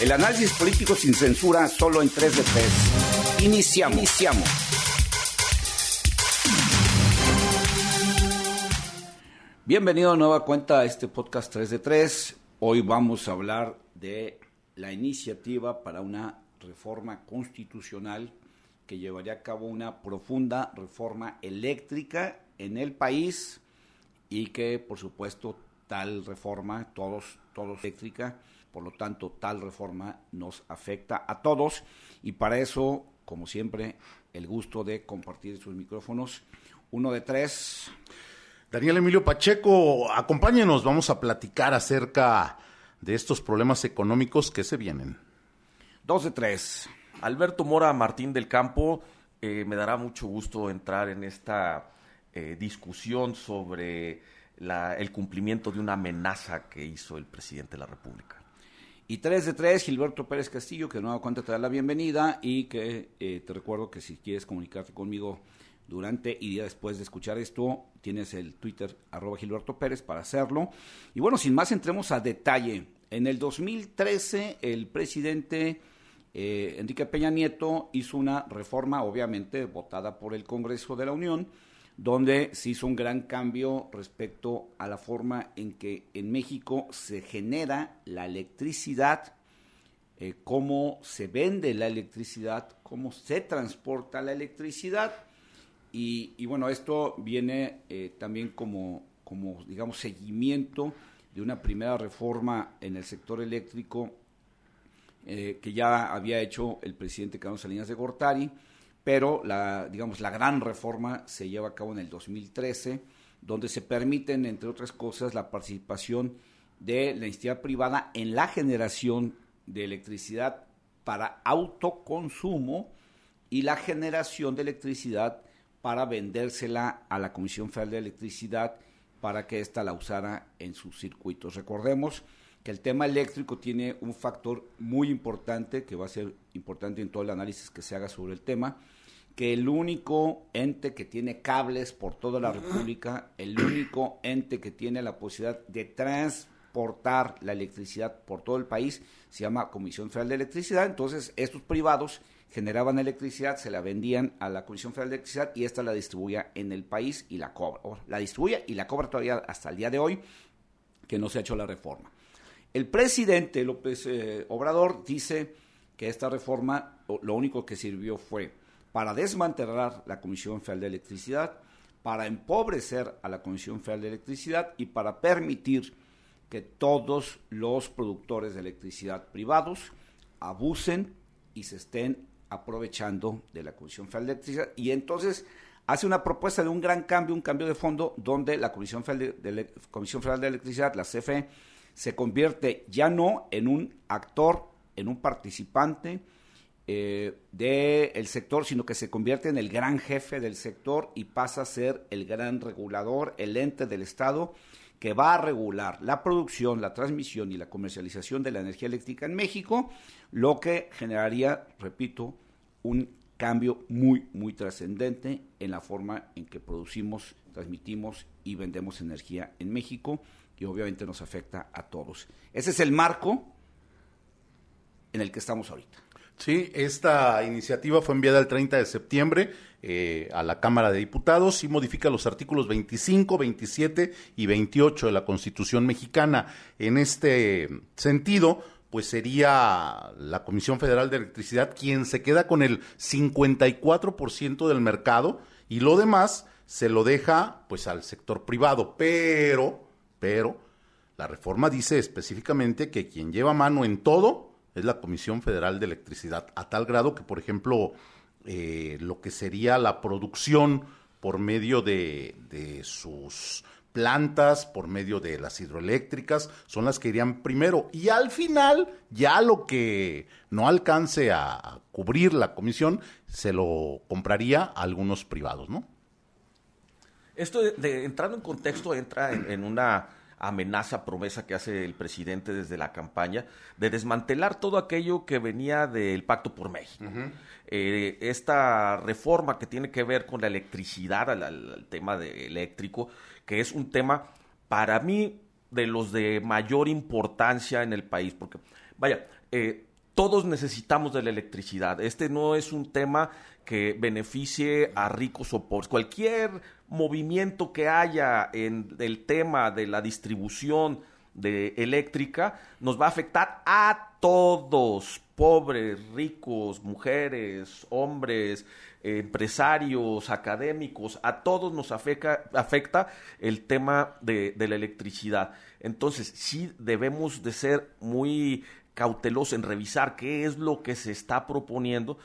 El análisis político sin censura solo en 3 de 3. Iniciamos. Iniciamos. Bienvenido a nueva cuenta a este podcast 3 de 3. Hoy vamos a hablar de la iniciativa para una reforma constitucional que llevaría a cabo una profunda reforma eléctrica en el país y que por supuesto tal reforma, todos, todos eléctrica, por lo tanto, tal reforma nos afecta a todos y para eso, como siempre, el gusto de compartir sus micrófonos. Uno de tres. Daniel Emilio Pacheco, acompáñenos, vamos a platicar acerca de estos problemas económicos que se vienen. Dos de tres. Alberto Mora Martín del Campo, eh, me dará mucho gusto entrar en esta eh, discusión sobre el cumplimiento de una amenaza que hizo el presidente de la República. Y 3 de 3, Gilberto Pérez Castillo, que nueva cuenta te da la bienvenida y que eh, te recuerdo que si quieres comunicarte conmigo durante y día después de escuchar esto, tienes el Twitter arroba Gilberto Pérez para hacerlo. Y bueno, sin más, entremos a detalle. En el 2013, el presidente eh, Enrique Peña Nieto hizo una reforma, obviamente votada por el Congreso de la Unión, donde se hizo un gran cambio respecto a la forma en que en México se genera la electricidad, eh, cómo se vende la electricidad, cómo se transporta la electricidad. Y, bueno, esto viene eh, también como, como, digamos, seguimiento de una primera reforma en el sector eléctrico eh, que ya había hecho el presidente Carlos Salinas de Gortari pero la, digamos, la gran reforma se lleva a cabo en el 2013, donde se permiten, entre otras cosas, la participación de la iniciativa privada en la generación de electricidad para autoconsumo y la generación de electricidad para vendérsela a la Comisión Federal de Electricidad para que ésta la usara en sus circuitos. Recordemos que el tema eléctrico tiene un factor muy importante que va a ser importante en todo el análisis que se haga sobre el tema, que el único ente que tiene cables por toda la República, el único ente que tiene la posibilidad de transportar la electricidad por todo el país, se llama Comisión Federal de Electricidad. Entonces, estos privados generaban electricidad, se la vendían a la Comisión Federal de Electricidad y esta la distribuía en el país y la cobra. la distribuye y la cobra todavía hasta el día de hoy, que no se ha hecho la reforma. El presidente López eh, Obrador dice que esta reforma lo único que sirvió fue para desmantelar la Comisión Federal de Electricidad, para empobrecer a la Comisión Federal de Electricidad y para permitir que todos los productores de electricidad privados abusen y se estén aprovechando de la Comisión Federal de Electricidad. Y entonces hace una propuesta de un gran cambio, un cambio de fondo, donde la Comisión Federal de, Electricidad, la CFE, se convierte ya no en un actor, en un participante, eh, del sector, sino que se convierte en el gran jefe del sector y pasa a ser el gran regulador, el ente del Estado que va a regular la producción, la transmisión y la comercialización de la energía eléctrica en México, lo que generaría, repito, un cambio muy, muy trascendente en la forma en que producimos, transmitimos y vendemos energía en México y obviamente nos afecta a todos. Ese es el marco en el que estamos ahorita. Sí, esta iniciativa fue enviada el 30 de septiembre eh, a la Cámara de Diputados y modifica los artículos 25, 27 y 28 de la Constitución mexicana. En este sentido, pues sería la Comisión Federal de Electricidad quien se queda con el 54% del mercado y lo demás se lo deja pues al sector privado, pero pero la reforma dice específicamente que quien lleva mano en todo es la Comisión Federal de Electricidad, a tal grado que, por ejemplo, eh, lo que sería la producción por medio de, sus plantas, por medio de las hidroeléctricas, son las que irían primero. Y al final, ya lo que no alcance a, cubrir la comisión, se lo compraría a algunos privados, ¿no? Esto, de, entrando en contexto, entra en una amenaza, promesa que hace el presidente desde la campaña de desmantelar todo aquello que venía del Pacto por México. Eh, esta reforma que tiene que ver con la electricidad, al, tema de eléctrico, que es un tema para mí de los de mayor importancia en el país, porque vaya, eh, todos necesitamos de la electricidad. Este no es un tema que beneficie a ricos o pobres. Cualquier movimiento que haya en el tema de la distribución de eléctrica nos va a afectar a todos, pobres, ricos, mujeres, hombres, empresarios, académicos, a todos nos afecta, afecta el tema de, la electricidad. Entonces, sí debemos de ser muy cautelosos en revisar qué es lo que se está proponiendo,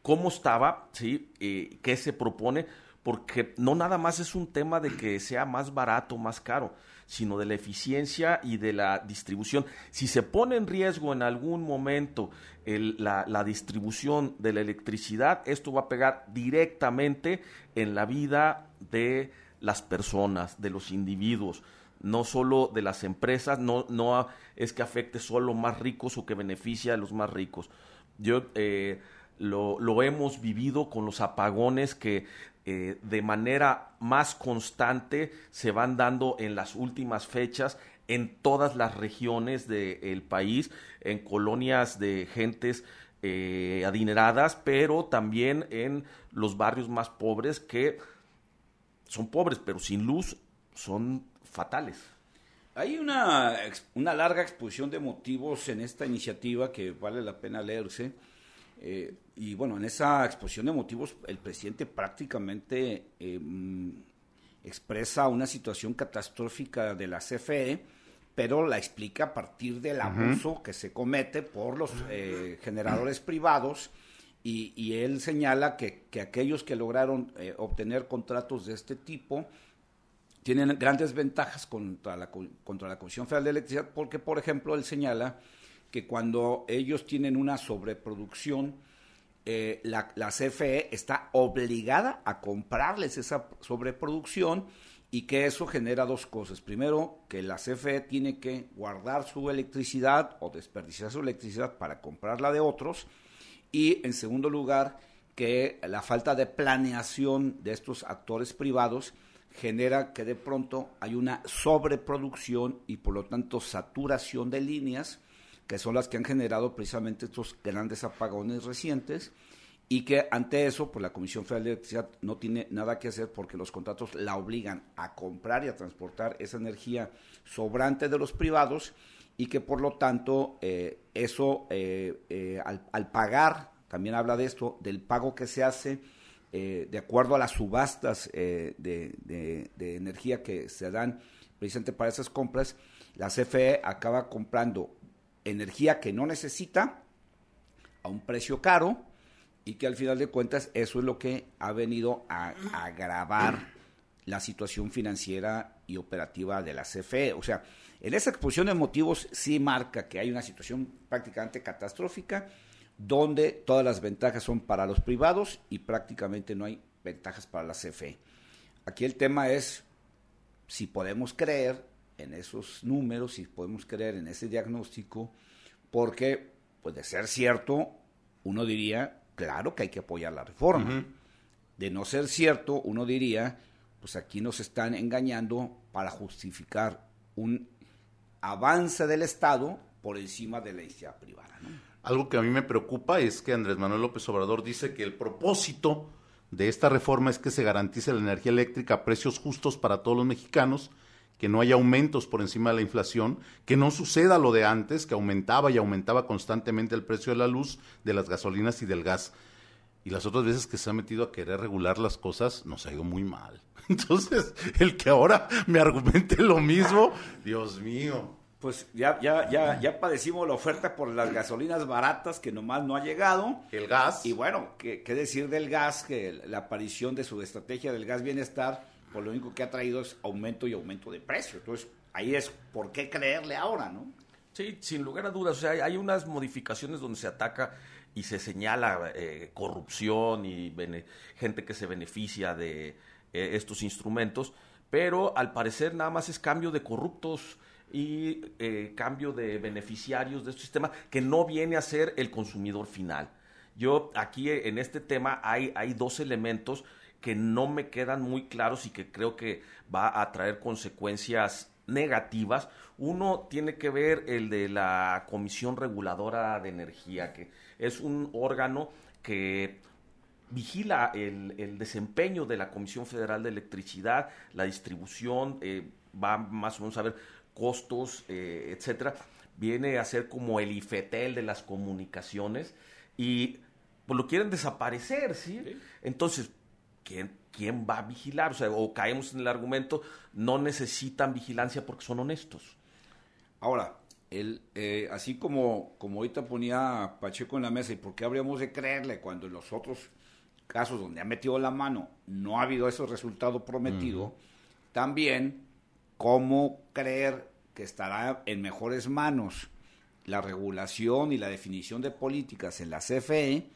cómo estaba, ¿sí? Eh, qué se propone, porque no nada más es un tema de que sea más barato, más caro, sino de la eficiencia y de la distribución. Si se pone en riesgo en algún momento la, distribución de la electricidad, esto va a pegar directamente en la vida de las personas, de los individuos no solo de las empresas, no, no es que afecte solo más ricos o que beneficie a los más ricos. Yo eh, lo, lo, hemos vivido con los apagones que eh, de manera más constante se van dando en las últimas fechas en todas las regiones del país, en colonias de gentes eh, adineradas, pero también en los barrios más pobres que son pobres, pero sin luz son fatales. Hay una, una larga exposición de motivos en esta iniciativa que vale la pena leerse. Eh, y bueno, en esa exposición de motivos el presidente prácticamente em, expresa una situación catastrófica de la CFE, pero la explica a partir del abuso que se comete por los eh, generadores privados y, él señala que, aquellos que lograron eh, obtener contratos de este tipo tienen grandes ventajas contra la, contra la Comisión Federal de Electricidad porque, por ejemplo, él señala que cuando ellos tienen una sobreproducción, eh, la, la, CFE está obligada a comprarles esa sobreproducción y que eso genera dos cosas. Primero, que la CFE tiene que guardar su electricidad o desperdiciar su electricidad para comprarla de otros. Y en segundo lugar, que la falta de planeación de estos actores privados genera que de pronto hay una sobreproducción y por lo tanto saturación de líneas que son las que han generado precisamente estos grandes apagones recientes y que ante eso, pues la Comisión Federal de Electricidad no tiene nada que hacer porque los contratos la obligan a comprar y a transportar esa energía sobrante de los privados y que por lo tanto eh, eso eh, eh, al, pagar, también habla de esto, del pago que se hace de acuerdo a las subastas de, de energía que se dan precisamente para esas compras, la CFE acaba comprando energía que no necesita a un precio caro y que al final de cuentas eso es lo que ha venido a, agravar la situación financiera y operativa de la CFE. O sea, en esa exposición de motivos sí marca que hay una situación prácticamente catastrófica donde todas las ventajas son para los privados y prácticamente no hay ventajas para la CFE. Aquí el tema es si podemos creer en esos números, si podemos creer en ese diagnóstico, porque, pues de ser cierto, uno diría, claro que hay que apoyar la reforma. De no ser cierto, uno diría, pues aquí nos están engañando para justificar un avance del Estado por encima de la iniciativa privada. Algo que a mí me preocupa es que Andrés Manuel López Obrador dice que el propósito de esta reforma es que se garantice la energía eléctrica a precios justos para todos los mexicanos que no haya aumentos por encima de la inflación, que no suceda lo de antes, que aumentaba y aumentaba constantemente el precio de la luz, de las gasolinas y del gas. Y las otras veces que se ha metido a querer regular las cosas, nos ha ido muy mal. Entonces, el que ahora me argumente lo mismo, Dios mío. Pues ya, ya, ya, ya padecimos la oferta por las gasolinas baratas que nomás no ha llegado. El gas. Y bueno, ¿qué, qué decir del gas? Que la aparición de su estrategia del gas bienestar pues lo único que ha traído es aumento y aumento de precio. Entonces, ahí es por qué creerle ahora, ¿no? Sí, sin lugar a dudas. O sea, hay unas modificaciones donde se ataca y se señala eh, corrupción y gente que se beneficia de eh, estos instrumentos, pero al parecer nada más es cambio de corruptos y eh, cambio de beneficiarios de este sistema que no viene a ser el consumidor final. Yo aquí en este tema hay, hay dos elementos que no me quedan muy claros y que creo que va a traer consecuencias negativas. Uno tiene que ver el de la Comisión Reguladora de Energía, que es un órgano que vigila el, desempeño de la Comisión Federal de Electricidad, la distribución, eh, va más o menos a ver costos, eh, etcétera. Viene a ser como el IFETEL de las comunicaciones y pues lo quieren desaparecer, ¿sí? Entonces, ¿quién, ¿quién va a vigilar? O sea, o caemos en el argumento, no necesitan vigilancia porque son honestos. Ahora, el, eh, así como, como ahorita ponía Pacheco en la mesa, ¿y por qué habríamos de creerle cuando en los otros casos donde ha metido la mano no ha habido ese resultado prometido? También, ¿cómo creer que estará en mejores manos la regulación y la definición de políticas en la CFE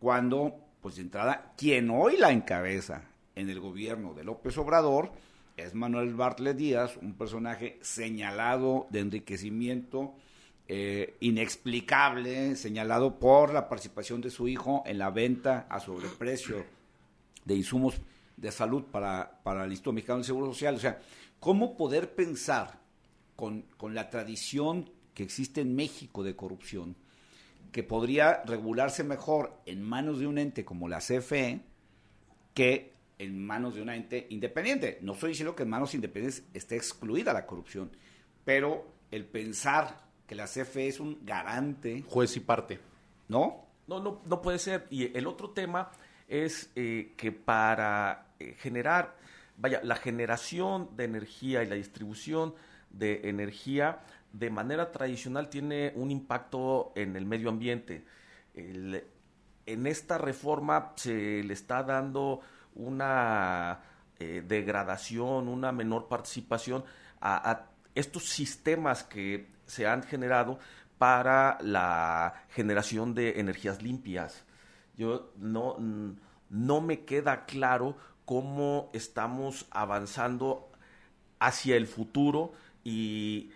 cuando, pues de entrada, quien hoy la encabeza en el gobierno de López Obrador es Manuel Bartlett Díaz, un personaje señalado de enriquecimiento eh, inexplicable, señalado por la participación de su hijo en la venta a sobreprecio de insumos de salud para, para el Instituto Mexicano de Seguro Social. O sea, ¿cómo poder pensar con, con la tradición que existe en México de corrupción, que podría regularse mejor en manos de un ente como la CFE que en manos de un ente independiente. No estoy diciendo que en manos independientes esté excluida la corrupción, pero el pensar que la CFE es un garante. Juez y parte. ¿No? No, no, no puede ser. Y el otro tema es eh, que para eh, generar, vaya, la generación de energía y la distribución de energía de manera tradicional tiene un impacto en el medio ambiente. en esta reforma se le está dando una eh, degradación, una menor participación a, estos sistemas que se han generado para la generación de energías limpias. Yo no, no me queda claro cómo estamos avanzando hacia el futuro y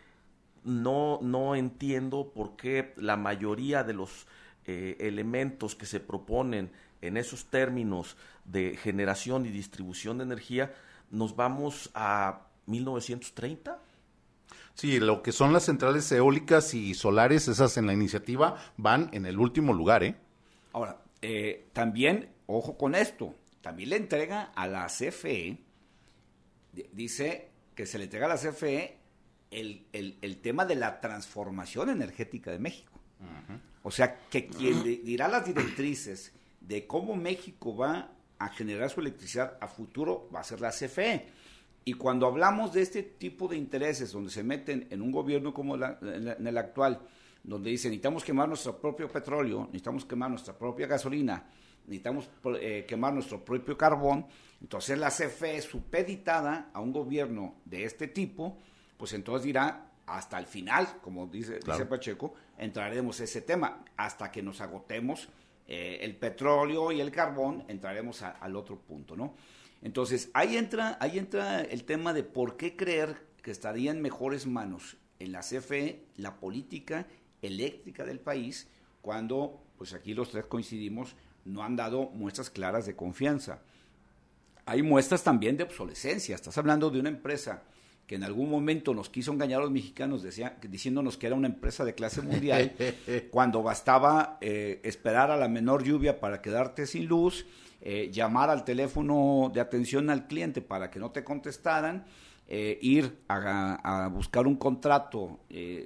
no, no entiendo por qué la mayoría de los eh, elementos que se proponen en esos términos de generación y distribución de energía nos vamos a 1930. Sí, lo que son las centrales eólicas y solares, esas en la iniciativa, van en el último lugar, ¿eh? Ahora, eh, también, ojo con esto, también le entrega a la CFE, dice que se le entrega a la CFE el, tema de la transformación energética de México. O sea, que quien dirá las directrices de cómo México va a generar su electricidad a futuro va a ser la CFE. Y cuando hablamos de este tipo de intereses, donde se meten en un gobierno como en, el actual, donde dicen necesitamos quemar nuestro propio petróleo, necesitamos quemar nuestra propia gasolina, necesitamos eh, quemar nuestro propio carbón, entonces la CFE supeditada a un gobierno de este tipo, pues entonces dirá, hasta el final, como dice, dice Pacheco, entraremos ese tema, hasta que nos agotemos eh, el petróleo y el carbón, entraremos al otro punto, ¿no? Entonces, ahí entra, ahí entra el tema de por qué creer que estaría en mejores manos en la CFE la política eléctrica del país, cuando, pues aquí los tres coincidimos, no han dado muestras claras de confianza. Hay muestras también de obsolescencia. Estás hablando de una empresa que en algún momento nos quiso engañar a los mexicanos decía, diciéndonos que era una empresa de clase mundial, cuando bastaba eh, esperar a la menor lluvia para quedarte sin luz, eh, llamar al teléfono de atención al cliente para que no te contestaran, eh, ir a, buscar un contrato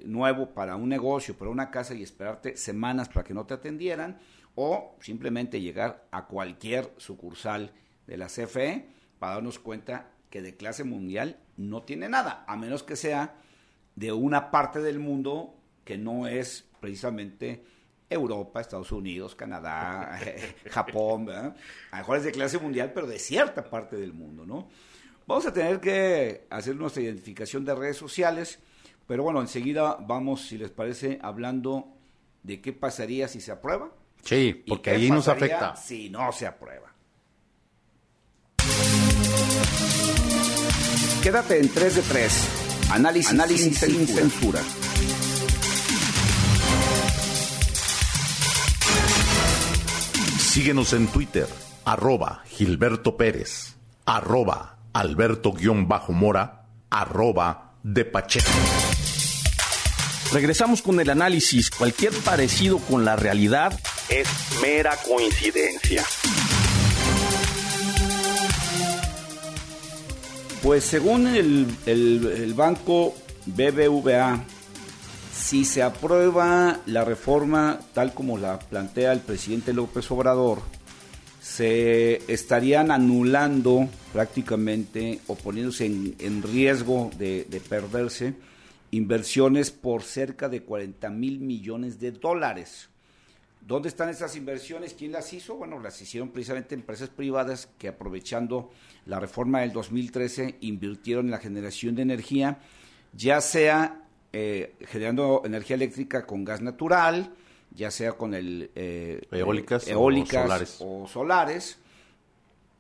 nuevo para un negocio, para una casa y esperarte semanas para que no te atendieran, o simplemente llegar a cualquier sucursal de la CFE para darnos cuenta que de clase mundial no tiene nada, a menos que sea de una parte del mundo que no es precisamente Europa, Estados Unidos, Canadá, Japón, a lo mejor es de clase mundial, pero de cierta parte del mundo, ¿no? Vamos a tener que hacer nuestra identificación de redes sociales, pero bueno, enseguida vamos, si les parece, hablando de qué pasaría si se aprueba. Sí, porque ahí nos afecta. Si no se aprueba. Quédate en 3 de 3. Análisis, Análisis sin, censura. Síguenos en Twitter, arroba Gilberto Pérez, arroba Alberto-Mora, arroba de Pacheco. Regresamos con el análisis. Cualquier parecido con la realidad es mera coincidencia. Pues según el, el, banco BBVA, si se aprueba la reforma tal como la plantea el presidente López Obrador, se estarían anulando prácticamente o poniéndose en, riesgo de, de, perderse inversiones por cerca de 40 mil millones de dólares. ¿Dónde están esas inversiones? ¿Quién las hizo? Bueno, las hicieron precisamente empresas privadas que aprovechando la reforma del 2013 invirtieron en la generación de energía, ya sea eh, generando energía eléctrica con gas natural, ya sea con el eh, eólicas, eólicas o, solares.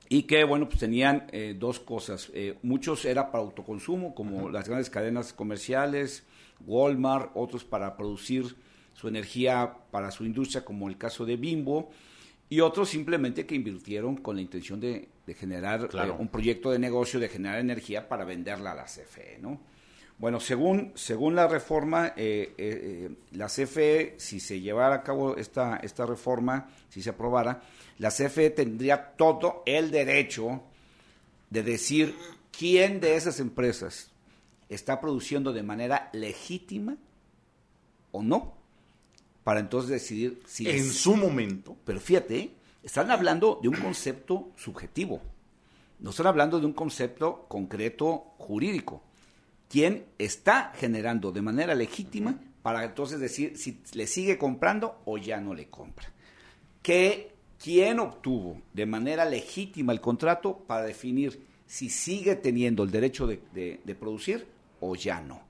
y que bueno pues tenían eh, dos cosas muchos era para autoconsumo como las grandes cadenas comerciales Walmart otros para producir su energía para su industria, como el caso de Bimbo, y otros simplemente que invirtieron con la intención de, generar eh, un proyecto de negocio, de generar energía para venderla a la CFE, ¿no? Bueno, según, según la reforma, eh, eh, la CFE, si se llevara a cabo esta, esta reforma, si se aprobara, la CFE tendría todo el derecho de decir quién de esas empresas está produciendo de manera legítima o no para entonces decidir si... En su momento. Pero fíjate, están hablando de un concepto subjetivo, no están hablando de un concepto concreto jurídico. ¿Quién está generando de manera legítima para entonces decir si le sigue comprando o ya no le compra? ¿Qué, ¿Quién obtuvo de manera legítima el contrato para definir si sigue teniendo el derecho de producir o ya no?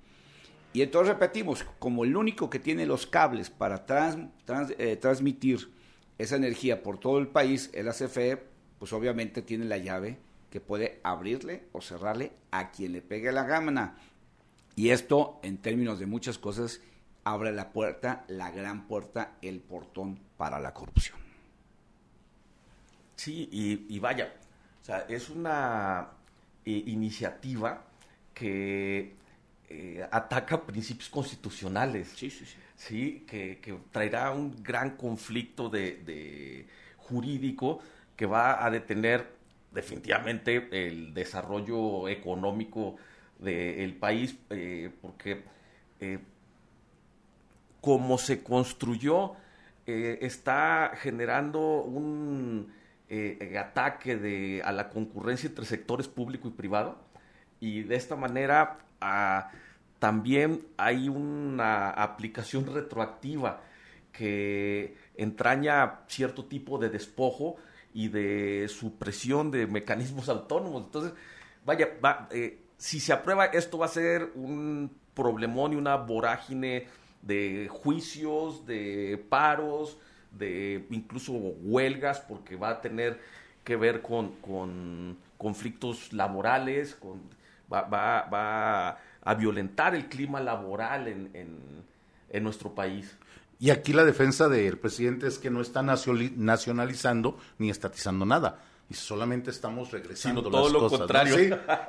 Y entonces repetimos, como el único que tiene los cables para eh, transmitir esa energía por todo el país es la CFE, pues obviamente tiene la llave que puede abrirle o cerrarle a quien le pegue la gana. Y esto, en términos de muchas cosas, abre la puerta, la gran puerta, el portón para la corrupción. Sí, y, vaya, es una eh, iniciativa que eh, ataca principios constitucionales. Sí, sí, sí. ¿sí? Que, traerá un gran conflicto de, jurídico que va a detener definitivamente el desarrollo económico del país, eh, porque eh, como se construyó, está generando un ataque de, a la concurrencia entre sectores público y privado, y de esta manera también hay una aplicación retroactiva que entraña cierto tipo de despojo y de supresión de mecanismos autónomos. Entonces, vaya, eh, si se aprueba esto va a ser un problemón y una vorágine de juicios, de paros, de incluso huelgas, porque va a tener que ver con, con conflictos laborales, con va, va, va a violentar el clima laboral en, en, nuestro país. Y aquí la defensa del presidente es que no está nacionalizando ni estatizando nada. Y solamente estamos regresando Sino todo lo contrario.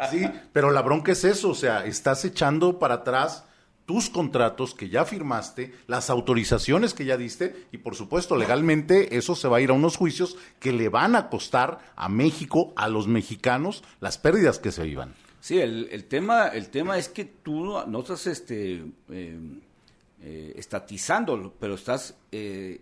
Sí, sí, pero la bronca es eso, o sea, estás echando para atrás tus contratos que ya firmaste, las autorizaciones que ya diste y por supuesto legalmente eso se va a ir a unos juicios que le van a costar a México, a los mexicanos, las pérdidas que se vivan. Sí, el, el, tema, el tema es que tú no estás este, eh, eh, estatizando, pero estás eh,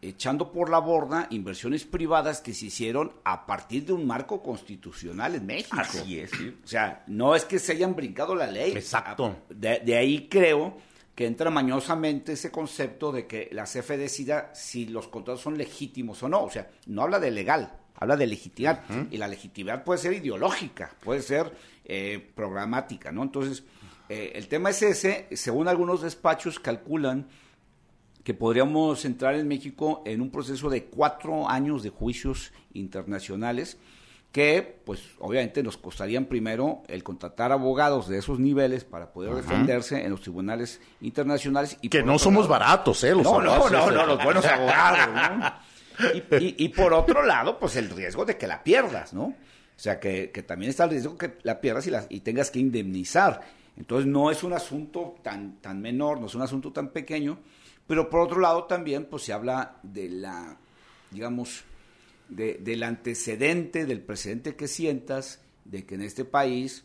echando por la borda inversiones privadas que se hicieron a partir de un marco constitucional en México. Así es. O sea, no es que se hayan brincado la ley. Exacto. De, de ahí creo que entra mañosamente ese concepto de que la CFE decida si los contratos son legítimos o no. O sea, no habla de legal, habla de legitimidad. Y la legitimidad puede ser ideológica, puede ser eh, programática, ¿no? Entonces, eh, el tema es ese. Según algunos despachos, calculan que podríamos entrar en México en un proceso de cuatro años de juicios internacionales que, pues, obviamente nos costarían primero el contratar abogados de esos niveles para poder defenderse en los tribunales internacionales. Y que no somos baratos, ¿eh? no, no, no, no, los buenos abogados, ¿no? Y, por otro lado, pues el riesgo de que la pierdas, ¿no? O sea, que, también está el riesgo que la pierdas y, y tengas que indemnizar. Entonces no es un asunto tan, tan menor, no es un asunto tan pequeño, pero por otro lado también pues se habla de la, digamos, del antecedente, del precedente que sientas, de que en este país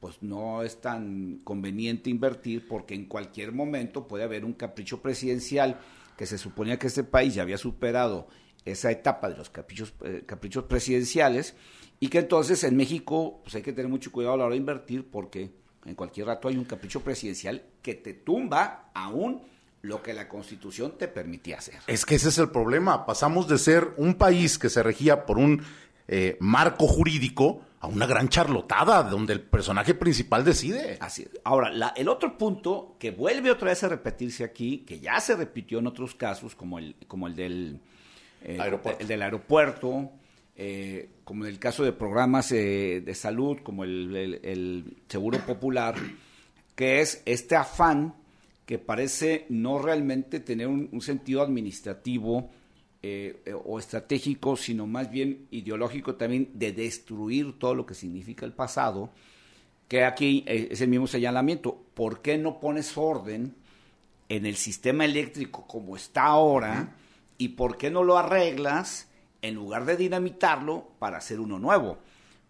pues no es tan conveniente invertir porque en cualquier momento puede haber un capricho presidencial que se suponía que este país ya había superado esa etapa de los caprichos, eh, caprichos presidenciales y que entonces en México pues hay que tener mucho cuidado a la hora de invertir porque en cualquier rato hay un capricho presidencial que te tumba aún lo que la constitución te permitía hacer. Es que ese es el problema. Pasamos de ser un país que se regía por un eh, marco jurídico a una gran charlotada donde el personaje principal decide. Así Ahora, el otro punto que vuelve otra vez a repetirse aquí, que ya se repitió en otros casos, como el, como el del, eh, aeropuerto. El del aeropuerto, eh, como en el caso de programas eh, de salud, como el, Seguro Popular, que es este afán que parece no realmente tener un, sentido administrativo eh, o estratégico, sino más bien ideológico también de destruir todo lo que significa el pasado, que aquí es el mismo señalamiento. ¿Por qué no pones orden en el sistema eléctrico como está ahora? ¿Y por qué no lo arreglas? en lugar de dinamitarlo para hacer uno nuevo.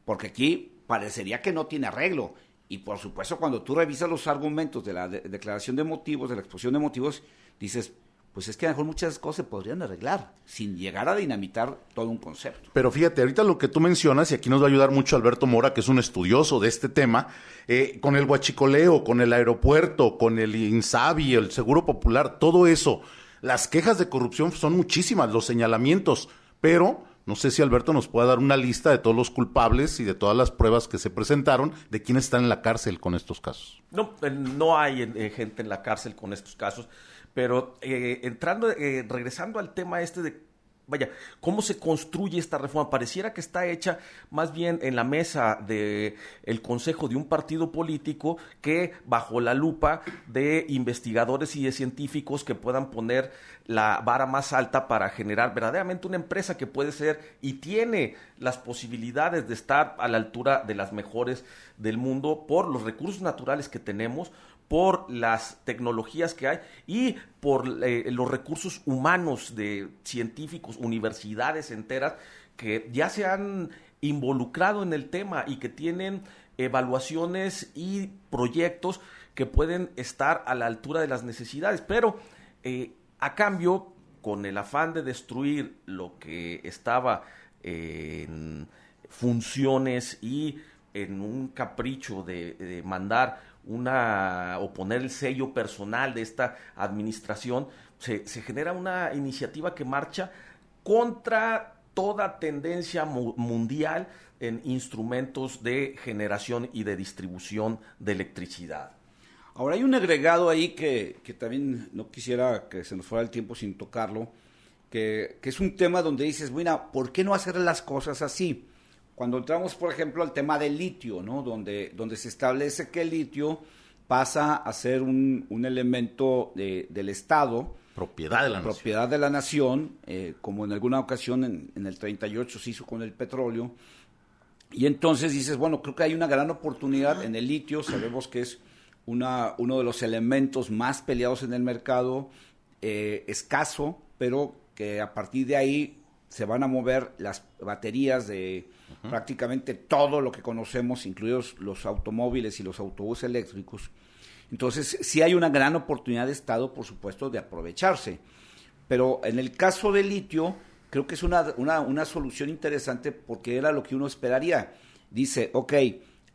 Porque aquí parecería que no tiene arreglo. Y por supuesto, cuando tú revisas los argumentos de la declaración de motivos, de la exposición de motivos, dices, pues es que a lo mejor muchas cosas se podrían arreglar sin llegar a dinamitar todo un concepto. Pero fíjate, ahorita lo que tú mencionas, y aquí nos va a ayudar mucho Alberto Mora, que es un estudioso de este tema, eh, con el huachicoleo, con el aeropuerto, con el INSABI, el Seguro Popular, todo eso, las quejas de corrupción son muchísimas, los señalamientos pero no sé si Alberto nos puede dar una lista de todos los culpables y de todas las pruebas que se presentaron de quiénes están en la cárcel con estos casos. No, eh, no hay eh, gente en la cárcel con estos casos, pero eh, entrando, regresando al tema este de vaya, cómo se construye esta reforma. Pareciera que está hecha más bien en la mesa del el consejo de un partido político que bajo la lupa de investigadores y de científicos que puedan poner la vara más alta para generar verdaderamente una empresa que puede ser y tiene las posibilidades de estar a la altura de las mejores del mundo por los recursos naturales que tenemos, por las tecnologías que hay y por eh, los recursos humanos de científicos, universidades enteras que ya se han involucrado en el tema y que tienen evaluaciones y proyectos que pueden estar a la altura de las necesidades. Pero eh, a cambio, con el afán de destruir lo que estaba en funciones y en un capricho de mandar una o poner el sello personal de esta administración, se, genera una iniciativa que marcha contra toda tendencia mundial en instrumentos de generación y de distribución de electricidad. Ahora hay un agregado ahí que, también no quisiera que se nos fuera el tiempo sin tocarlo, que, que es un tema donde dices, bueno, ¿por qué no hacer las cosas así? Cuando entramos, por ejemplo, al tema del litio, ¿no? donde, donde se establece que el litio pasa a ser un, un elemento del Estado. Propiedad de la nación. Propiedad de la nación, eh, como en alguna ocasión en, en, el 38 se hizo con el petróleo. Y entonces dices, bueno, creo que hay una gran oportunidad en el litio, sabemos que es una, uno de los elementos más peleados en el mercado, eh, escaso, pero que a partir de ahí se van a mover las baterías de prácticamente todo lo que conocemos, incluidos los automóviles y los autobuses eléctricos. Entonces, sí hay una gran oportunidad de Estado, por supuesto, de aprovecharse. Pero en el caso del litio, creo que es una, una, una solución interesante porque era lo que uno esperaría. Dice, ok,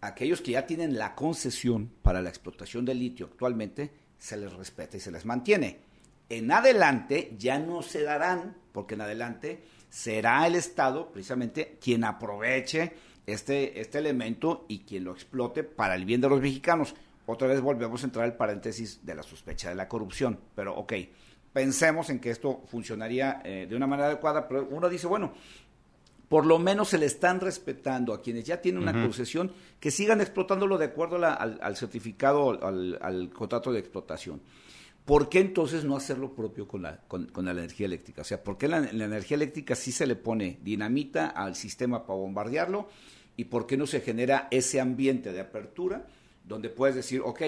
aquellos que ya tienen la concesión para la explotación del litio actualmente, se les respeta y se les mantiene. En adelante ya no se darán, porque en adelante será el Estado precisamente quien aproveche este, este elemento y quien lo explote para el bien de los mexicanos. Otra vez volvemos a entrar al paréntesis de la sospecha de la corrupción, pero ok, pensemos en que esto funcionaría eh, de una manera adecuada, pero uno dice, bueno, por lo menos se le están respetando a quienes ya tienen una concesión que sigan explotándolo de acuerdo al, certificado, al, al contrato de explotación. ¿Por qué entonces no hacer lo propio con la, con, la energía eléctrica? O sea, ¿por qué la, la, energía eléctrica sí se le pone dinamita al sistema para bombardearlo? ¿Y por qué no se genera ese ambiente de apertura donde puedes decir, ok,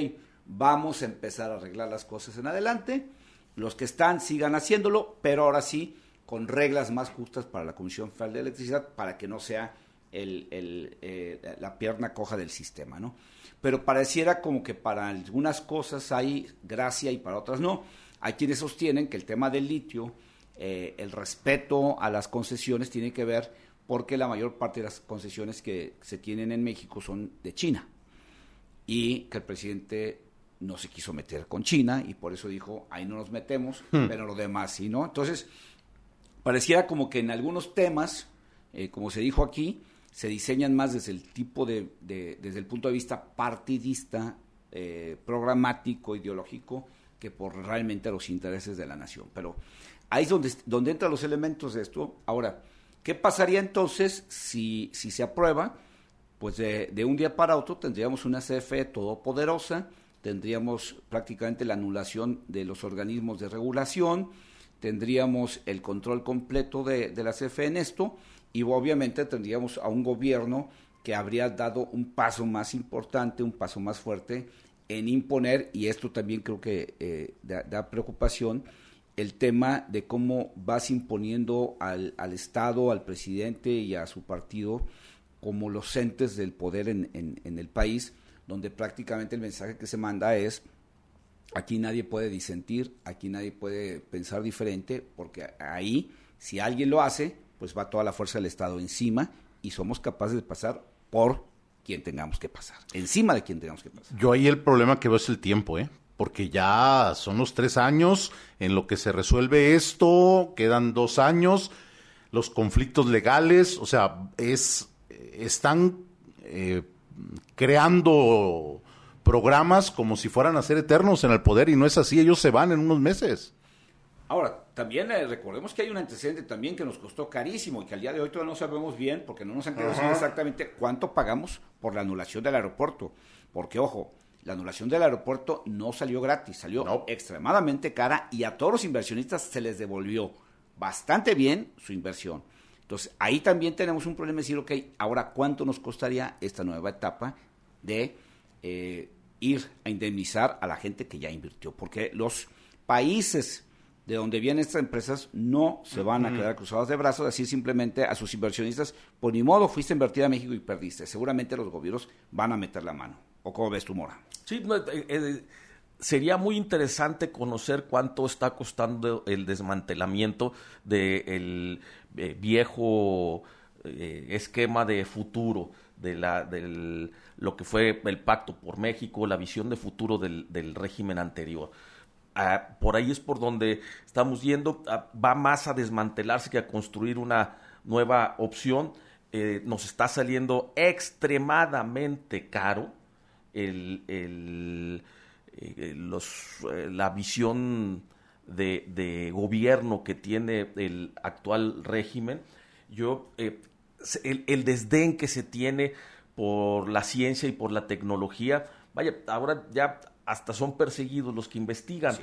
vamos a empezar a arreglar las cosas en adelante, los que están sigan haciéndolo, pero ahora sí con reglas más justas para la Comisión Federal de Electricidad para que no sea el, eh, la pierna coja del sistema, ¿no? Pero pareciera como que para algunas cosas hay gracia y para otras no. Hay quienes sostienen que el tema del litio, eh, el respeto a las concesiones tiene que ver porque la mayor parte de las concesiones que se tienen en México son de China y que el presidente no se quiso meter con China y por eso dijo, ahí no nos metemos, hmm. pero lo demás sí, ¿no? Entonces, pareciera como que en algunos temas, eh, como se dijo aquí, se diseñan más desde el tipo de, desde el punto de vista partidista, eh, programático, ideológico, que por realmente los intereses de la nación. Pero ahí es donde, donde entran los elementos de esto. Ahora, ¿qué pasaría entonces si, si se aprueba? Pues de, de un día para otro tendríamos una CFE todopoderosa, tendríamos prácticamente la anulación de los organismos de regulación, tendríamos el control completo de, de la CFE en esto y obviamente tendríamos a un gobierno que habría dado un paso más importante, un paso más fuerte en imponer, y esto también creo que eh, da, preocupación, el tema de cómo vas imponiendo al, al, Estado, al presidente y a su partido como los entes del poder en, en el país, donde prácticamente el mensaje que se manda es Aquí nadie puede disentir, aquí nadie puede pensar diferente, porque ahí, si alguien lo hace, pues va toda la fuerza del Estado encima y somos capaces de pasar por quien tengamos que pasar, encima de quien tengamos que pasar. Yo ahí el problema que veo es el tiempo, ¿eh? Porque ya son los tres años en lo que se resuelve esto, quedan dos años, los conflictos legales, o sea, es están eh, creando programas como si fueran a ser eternos en el poder y no es así, ellos se van en unos meses. Ahora, también eh, recordemos que hay un antecedente también que nos costó carísimo y que al día de hoy todavía no sabemos bien porque no nos han decir exactamente cuánto pagamos por la anulación del aeropuerto. Porque, ojo, la anulación del aeropuerto no salió gratis, salió extremadamente cara y a todos los inversionistas se les devolvió bastante bien su inversión. Entonces, ahí también tenemos un problema de decir, ok, ahora cuánto nos costaría esta nueva etapa de eh, ir a indemnizar a la gente que ya invirtió, porque los países de donde vienen estas empresas no se van a quedar cruzados de brazos, así simplemente a sus inversionistas, por ni modo fuiste a invertir a México y perdiste. Seguramente los gobiernos van a meter la mano. ¿O cómo ves tu Mora? Sí, eh, eh, sería muy interesante conocer cuánto está costando el desmantelamiento del viejo esquema de futuro de la, del, lo que fue el pacto por México, la visión de futuro del, régimen anterior. Por ahí es por donde estamos yendo, va más a desmantelarse que a construir una nueva opción. Eh, nos está saliendo extremadamente caro el, el, eh, eh, la visión de, gobierno que tiene el actual régimen. Yo el, desdén que se tiene por la ciencia y por la tecnología. Vaya, ahora ya hasta son perseguidos los que investigan,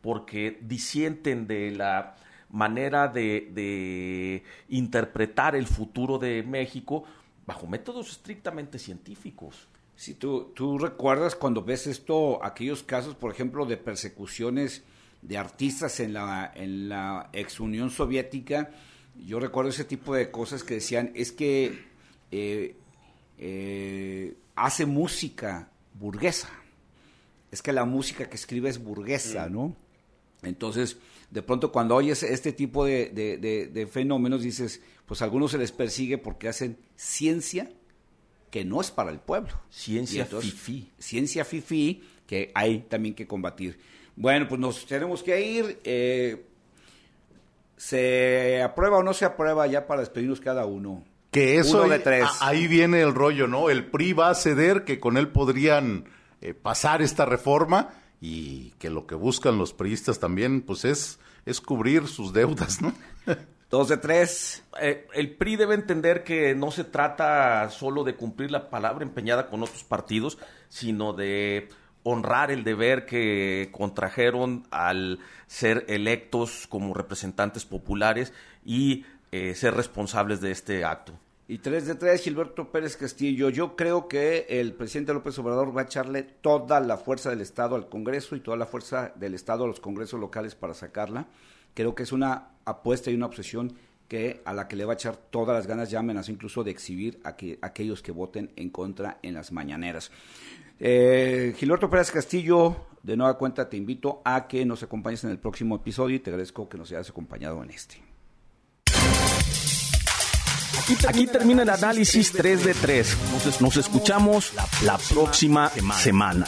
porque disienten de la manera de, interpretar el futuro de México bajo métodos estrictamente científicos. Si tú, tú recuerdas cuando ves esto, aquellos casos, por ejemplo, de persecuciones de artistas en la, en la ex Unión Soviética, yo recuerdo ese tipo de cosas que decían, es que eh, eh, hace música burguesa. Es que la música que escribe es burguesa, mm. ¿no? Entonces, de pronto cuando oyes este tipo de, fenómenos, dices, pues a algunos se les persigue porque hacen ciencia que no es para el pueblo. Ciencia fifi. Ciencia fifi que hay también que combatir. Bueno, pues nos tenemos que ir. Eh, ¿Se aprueba o no se aprueba ya para despedirnos cada uno? Que eso de tres. ahí viene el rollo, ¿no? El PRI va a ceder que con él podrían eh, pasar esta reforma y que lo que buscan los priistas también, pues es, es cubrir sus deudas, ¿no? Dos de tres. Eh, el PRI debe entender que no se trata solo de cumplir la palabra empeñada con otros partidos, sino de honrar el deber que contrajeron al ser electos como representantes populares y eh, ser responsables de este acto. Y 3 de 3, Gilberto Pérez Castillo. Yo creo que el presidente López Obrador va a echarle toda la fuerza del Estado al Congreso y toda la fuerza del Estado a los congresos locales para sacarla. Creo que es una apuesta y una obsesión que a la que le va a echar todas las ganas, ya amenazó incluso de exhibir a, que, a aquellos que voten en contra en las mañaneras. Eh, Gilberto Pérez Castillo, de nueva cuenta te invito a que nos acompañes en el próximo episodio y te agradezco que nos hayas acompañado en este. Aquí termina, el análisis 3 de 3. Nos, nos escuchamos la próxima semana.